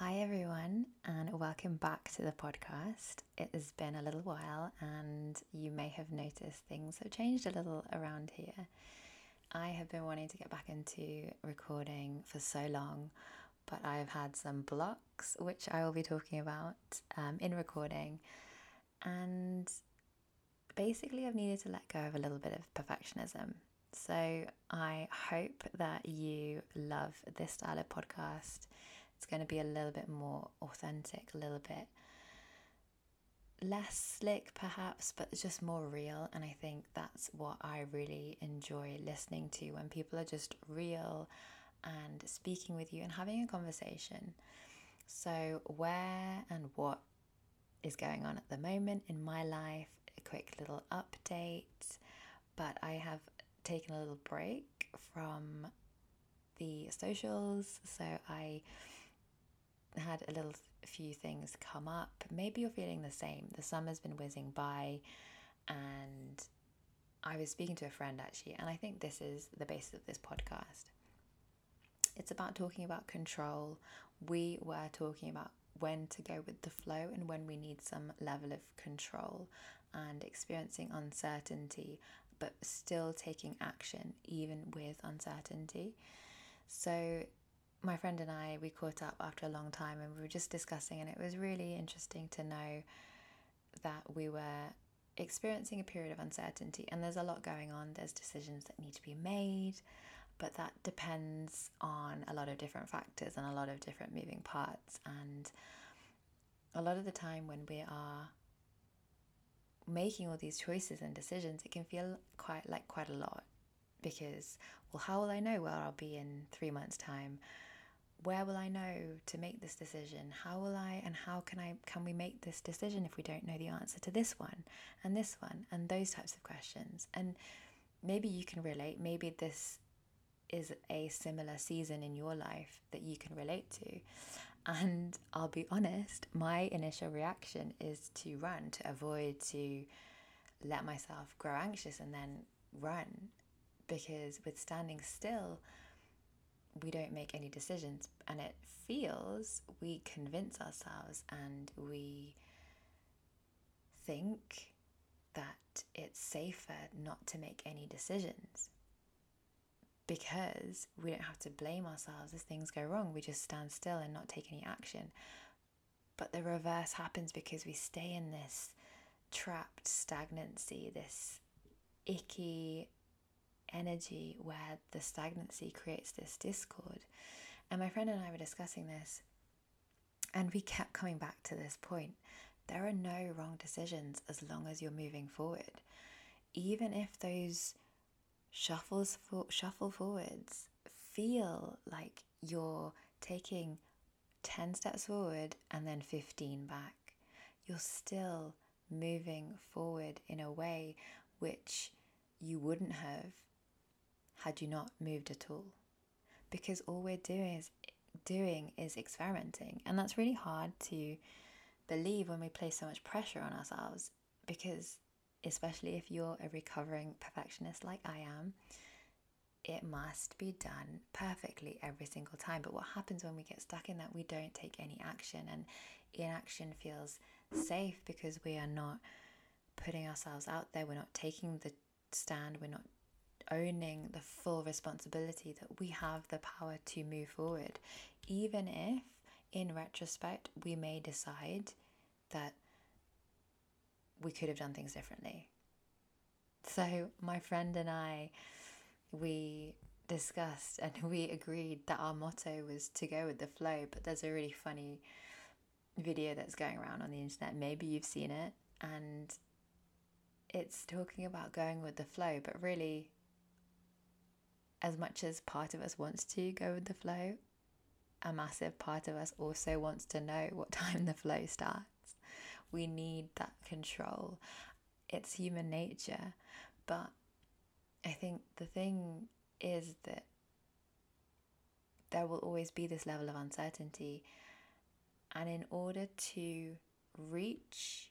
Hi, everyone, and welcome back to the podcast. It has been a little while, and you may have noticed things have changed a little around here. I have been wanting to get back into recording for so long, but I've had some blocks, which I will be talking about um, in recording. And basically, I've needed to let go of a little bit of perfectionism. So I hope that you love this style of podcast it's going to be a little bit more authentic, a little bit less slick perhaps, but just more real. And I think that's what I really enjoy listening to when people are just real and speaking with you and having a conversation. So, where and what is going on at the moment in my life, a quick little update. But I have taken a little break from the socials, so I had a little few things come up. Maybe you're feeling the same. The summer's been whizzing by, and I was speaking to a friend actually, and I think this is the basis of this podcast. It's about talking about control. We were talking about when to go with the flow and when we need some level of control and experiencing uncertainty, but still taking action even with uncertainty. So, my friend and I, we caught up after a long time and we were just discussing, and it was really interesting to know that we were experiencing a period of uncertainty. And there's a lot going on, there's decisions that need to be made, but that depends on a lot of different factors and a lot of different moving parts. And a lot of the time, when we are making all these choices and decisions, it can feel quite like quite a lot because, well, how will I know where I'll be in three months' time? Where will I know to make this decision? How will I and how can I can we make this decision if we don't know the answer to this one and this one and those types of questions? And maybe you can relate, maybe this is a similar season in your life that you can relate to. And I'll be honest, my initial reaction is to run, to avoid, to let myself grow anxious and then run. Because with standing still, we don't make any decisions and it feels we convince ourselves and we think that it's safer not to make any decisions because we don't have to blame ourselves if things go wrong. We just stand still and not take any action. But the reverse happens because we stay in this trapped stagnancy, this icky energy where the stagnancy creates this discord. And my friend and I were discussing this, and we kept coming back to this point. There are no wrong decisions as long as you're moving forward. Even if those shuffles for, shuffle forwards feel like you're taking 10 steps forward and then 15 back, you're still moving forward in a way which you wouldn't have had you not moved at all. Because all we're doing is doing is experimenting. And that's really hard to believe when we place so much pressure on ourselves because especially if you're a recovering perfectionist like I am, it must be done perfectly every single time. But what happens when we get stuck in that? We don't take any action, and inaction feels safe because we are not putting ourselves out there, we're not taking the stand, we're not owning the full responsibility that we have the power to move forward, even if in retrospect we may decide that we could have done things differently. So, my friend and I, we discussed and we agreed that our motto was to go with the flow, but there's a really funny video that's going around on the internet. Maybe you've seen it, and it's talking about going with the flow, but really as much as part of us wants to go with the flow, a massive part of us also wants to know what time the flow starts. We need that control. It's human nature. But I think the thing is that there will always be this level of uncertainty. And in order to reach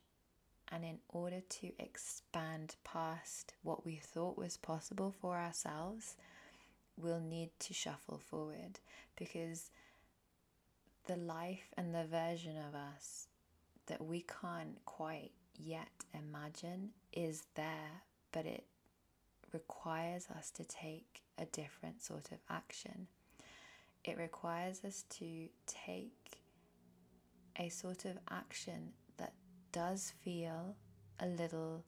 and in order to expand past what we thought was possible for ourselves, will need to shuffle forward because the life and the version of us that we can't quite yet imagine is there, but it requires us to take a different sort of action. It requires us to take a sort of action that does feel a little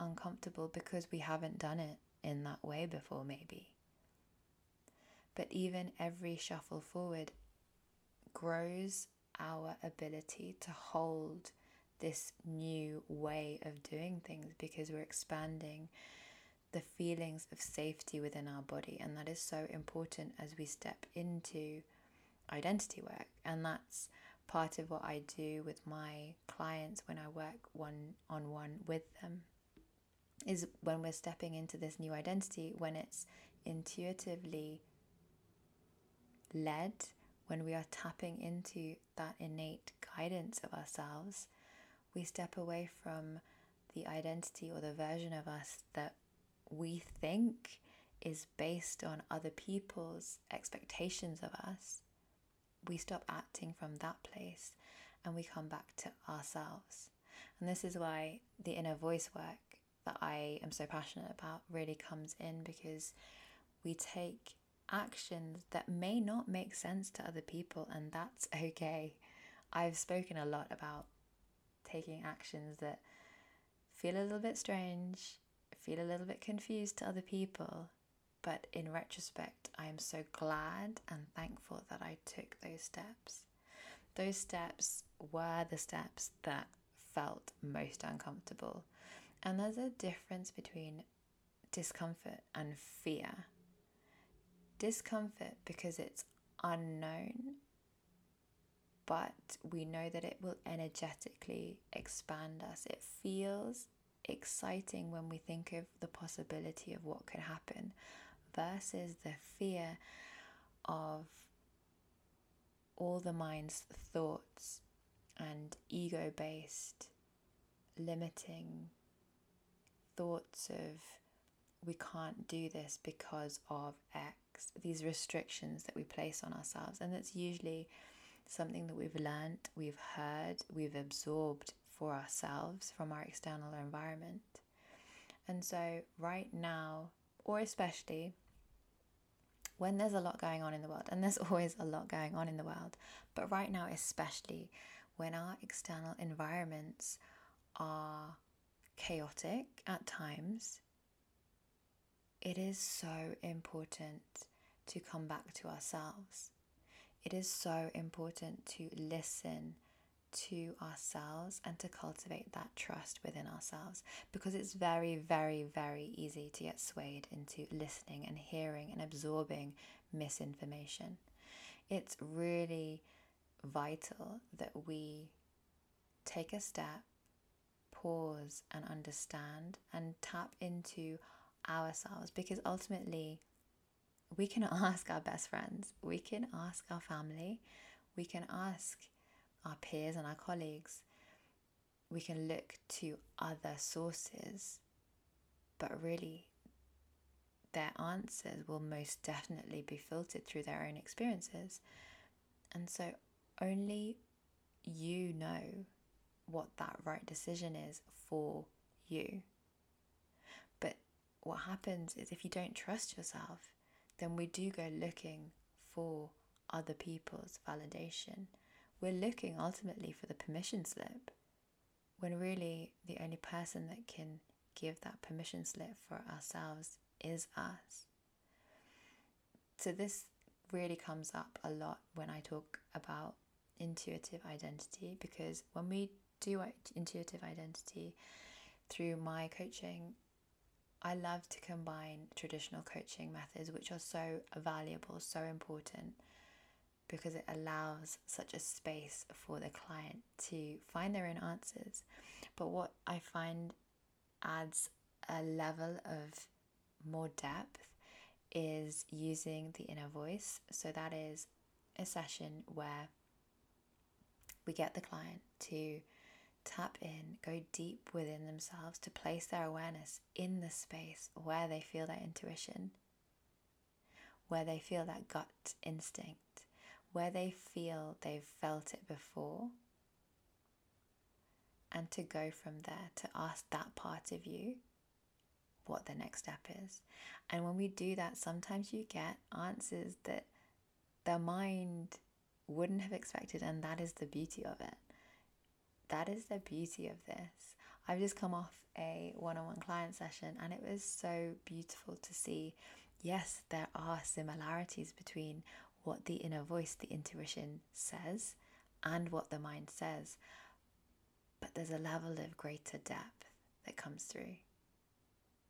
uncomfortable because we haven't done it in that way before, maybe. But even every shuffle forward grows our ability to hold this new way of doing things because we're expanding the feelings of safety within our body. And that is so important as we step into identity work. And that's part of what I do with my clients when I work one on one with them. Is when we're stepping into this new identity, when it's intuitively led, when we are tapping into that innate guidance of ourselves, we step away from the identity or the version of us that we think is based on other people's expectations of us, we stop acting from that place and we come back to ourselves. And this is why the inner voice work that I am so passionate about really comes in because we take actions that may not make sense to other people, and that's okay. I've spoken a lot about taking actions that feel a little bit strange, feel a little bit confused to other people. But in retrospect, I am so glad and thankful that I took those steps. Those steps were the steps that felt most uncomfortable. And there's a difference between discomfort and fear. Discomfort because it's unknown, but we know that it will energetically expand us. It feels exciting when we think of the possibility of what could happen versus the fear of all the mind's thoughts and ego based limiting thoughts of we can't do this because of X, these restrictions that we place on ourselves. And it's usually something that we've learned, we've heard, we've absorbed for ourselves from our external environment. And so, right now, or especially when there's a lot going on in the world, and there's always a lot going on in the world, but right now, especially when our external environments are chaotic at times, it is so important to come back to ourselves. It is so important to listen to ourselves and to cultivate that trust within ourselves because it's very, very, very easy to get swayed into listening and hearing and absorbing misinformation. It's really vital that we take a step, pause and understand and tap into ourselves because ultimately we can ask our best friends, we can ask our family, we can ask our peers and our colleagues, we can look to other sources, but really their answers will most definitely be filtered through their own experiences. And so only you know what that right decision is for you. What happens is if you don't trust yourself, then we do go looking for other people's validation we're looking ultimately for the permission slip when really the only person that can give that permission slip for ourselves is us. So, this really comes up a lot when I talk about intuitive identity because when we do intuitive identity through my coaching, I love to combine traditional coaching methods, which are so valuable, so important because it allows such a space for the client to find their own answers. But what I find adds a level of more depth is using the inner voice. So that is a session where we get the client to tap in, go deep within themselves, to place their awareness in the space where they feel their intuition, where they feel that gut instinct where they feel they've felt it before and to go from there to ask that part of you what the next step is. And when we do that, sometimes you get answers that the mind wouldn't have expected, and that is the beauty of it. That is the beauty of this. I've just come off a one on one client session, and it was so beautiful to see. Yes, there are similarities between what the inner voice, the intuition says, and what the mind says, but there's a level of greater depth that comes through.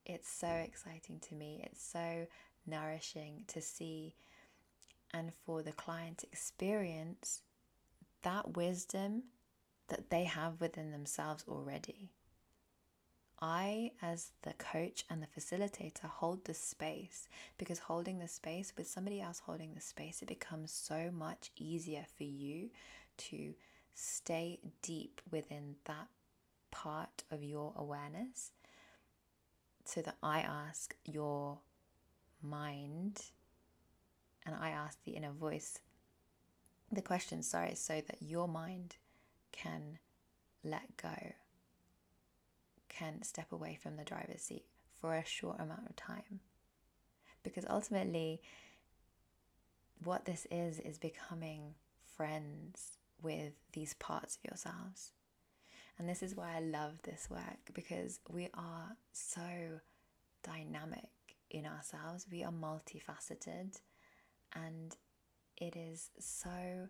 It's so exciting to me. It's so nourishing to see and for the client experience that wisdom that they have within themselves already. I, as the coach and the facilitator, hold the space because holding the space with somebody else holding the space, it becomes so much easier for you to stay deep within that part of your awareness so that I ask your mind and I ask the inner voice the question, sorry, so that your mind can let go, can step away from the driver's seat for a short amount of time. Because ultimately, what this is, is becoming friends with these parts of yourselves. And this is why I love this work because we are so dynamic in ourselves, we are multifaceted, and it is so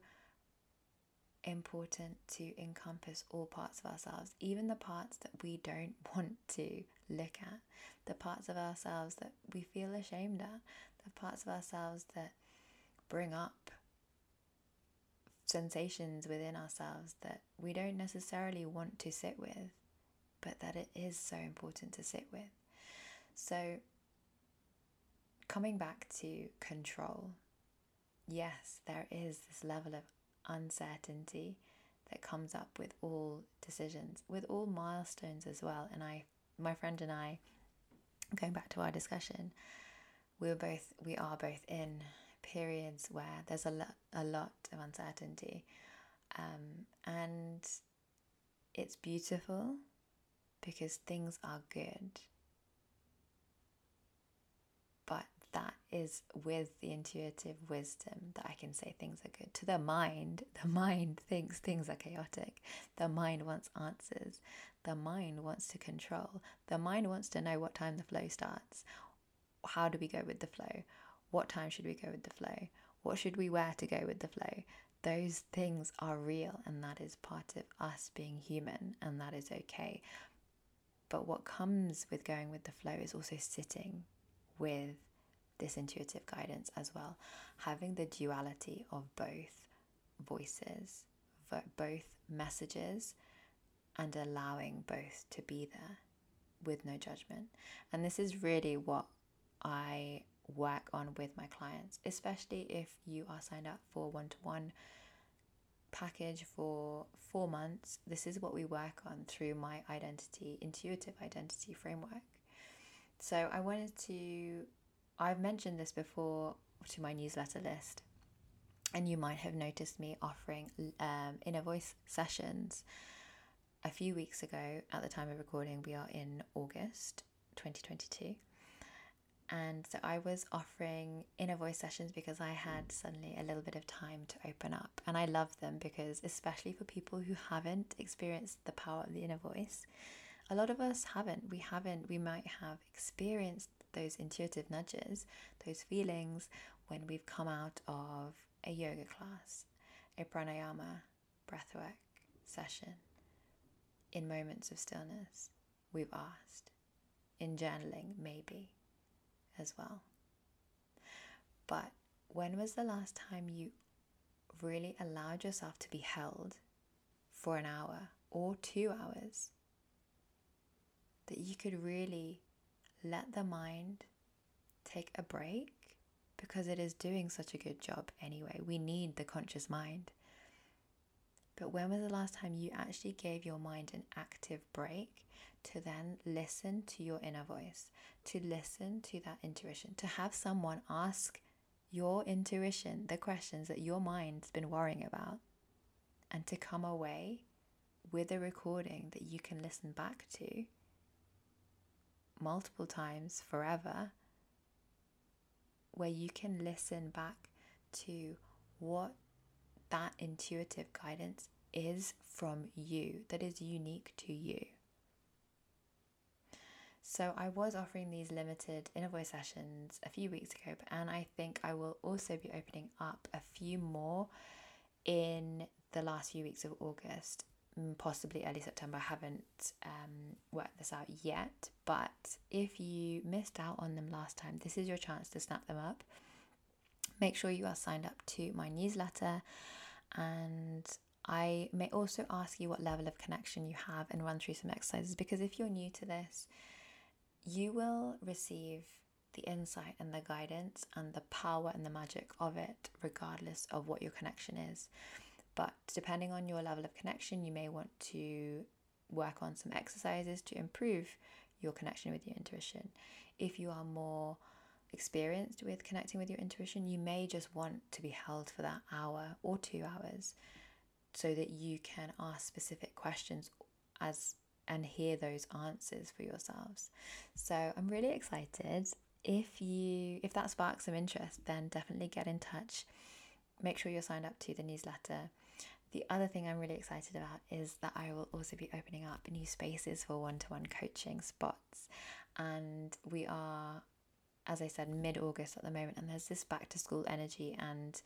important to encompass all parts of ourselves, even the parts that we don't want to look at, the parts of ourselves that we feel ashamed at, the parts of ourselves that bring up sensations within ourselves that we don't necessarily want to sit with, but that it is so important to sit with. So, coming back to control, yes, there is this level of uncertainty that comes up with all decisions, with all milestones as well. And I, my friend and I, going back to our discussion, we were both, we are both in periods where there's a lot, a lot of uncertainty, um, and it's beautiful because things are good. But that is with the intuitive wisdom that I can say things are good. To the mind, the mind thinks things are chaotic. The mind wants answers. The mind wants to control. The mind wants to know what time the flow starts. How do we go with the flow? What time should we go with the flow? What should we wear to go with the flow? Those things are real, and that is part of us being human, and that is okay. But what comes with going with the flow is also sitting with this intuitive guidance as well, having the duality of both voices, both messages, and allowing both to be there with no judgment. And this is really what I work on with my clients, especially if you are signed up for one to one package for four months. This is what we work on through my identity, intuitive identity framework. So I wanted to, I've mentioned this before to my newsletter list, and you might have noticed me offering um, inner voice sessions a few weeks ago. At the time of recording, we are in August 2022 and so I was offering inner voice sessions because I had suddenly a little bit of time to open up. And I love them because, especially for people who haven't experienced the power of the inner voice, a lot of us haven't. We haven't, we might have experienced those intuitive nudges, those feelings when we've come out of a yoga class, a pranayama breathwork session, in moments of stillness. We've asked, in journaling, maybe as well. But when was the last time you really allowed yourself to be held for an hour or two hours? That you could really let the mind take a break because it is doing such a good job anyway. We need the conscious mind. But when was the last time you actually gave your mind an active break to then listen to your inner voice, to listen to that intuition, to have someone ask your intuition, the questions that your mind's been worrying about, and to come away with a recording that you can listen back to multiple times forever, where you can listen back to what that intuitive guidance is from you, that is unique to you. So, I was offering these limited inner voice sessions a few weeks ago, and I think I will also be opening up a few more in the last few weeks of August, possibly early September. I haven't um, worked this out yet, but if you missed out on them last time, this is your chance to snap them up. Make sure you are signed up to my newsletter, and I may also ask you what level of connection you have and run through some exercises because if you're new to this, you will receive the insight and the guidance and the power and the magic of it, regardless of what your connection is. But depending on your level of connection, you may want to work on some exercises to improve your connection with your intuition. If you are more experienced with connecting with your intuition, you may just want to be held for that hour or two hours so that you can ask specific questions as and hear those answers for yourselves. So I'm really excited. If you if that sparks some interest, then definitely get in touch. Make sure you're signed up to the newsletter. The other thing I'm really excited about is that I will also be opening up new spaces for one-to-one coaching spots. And we are as I said mid August at the moment and there's this back to school energy and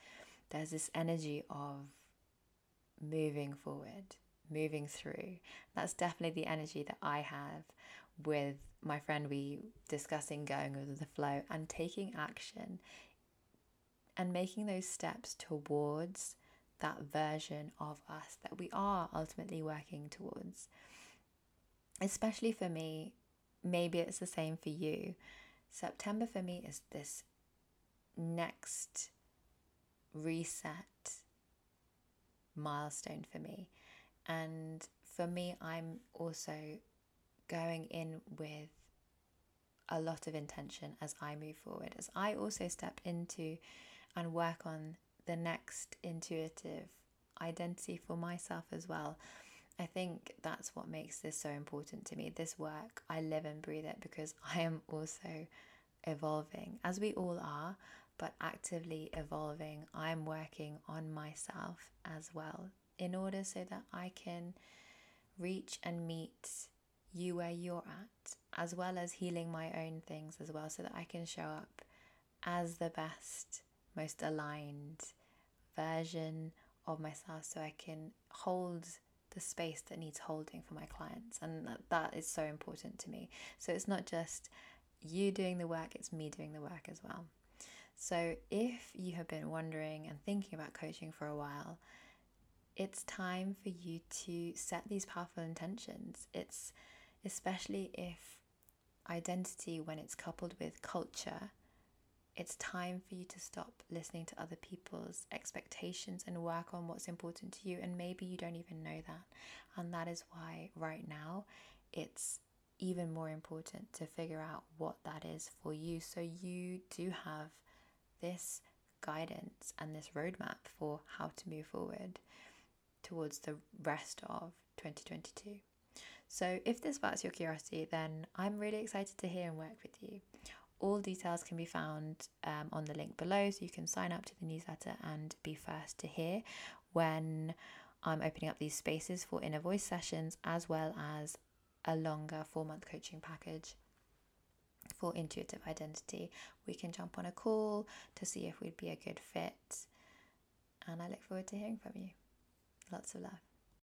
there's this energy of moving forward moving through. That's definitely the energy that I have with my friend. We discussing going with the flow and taking action and making those steps towards that version of us that we are ultimately working towards. Especially for me, maybe it's the same for you. September for me is this next reset milestone for me. And for me, I'm also going in with a lot of intention as I move forward, as I also step into and work on the next intuitive identity for myself as well. I think that's what makes this so important to me. This work, I live and breathe it because I am also evolving, as we all are, but actively evolving. I'm working on myself as well in order so that I can reach and meet you where you're at, as well as healing my own things as well, so that I can show up as the best, most aligned version of myself, so I can hold the space that needs holding for my clients. And that is so important to me. So it's not just you doing the work, it's me doing the work as well. So if you have been wondering and thinking about coaching for a while, it's time for you to set these powerful intentions. It's especially if identity, when it's coupled with culture, it's time for you to stop listening to other people's expectations and work on what's important to you. And maybe you don't even know that. And that is why, right now, it's even more important to figure out what that is for you so you do have this guidance and this roadmap for how to move forward towards the rest of 2022. So, if this sparks your curiosity, then I'm really excited to hear and work with you. All details can be found um, on the link below, so you can sign up to the newsletter and be first to hear when I'm opening up these spaces for inner voice sessions as well as a longer four month coaching package for intuitive identity. We can jump on a call to see if we'd be a good fit. And I look forward to hearing from you. Lots of love.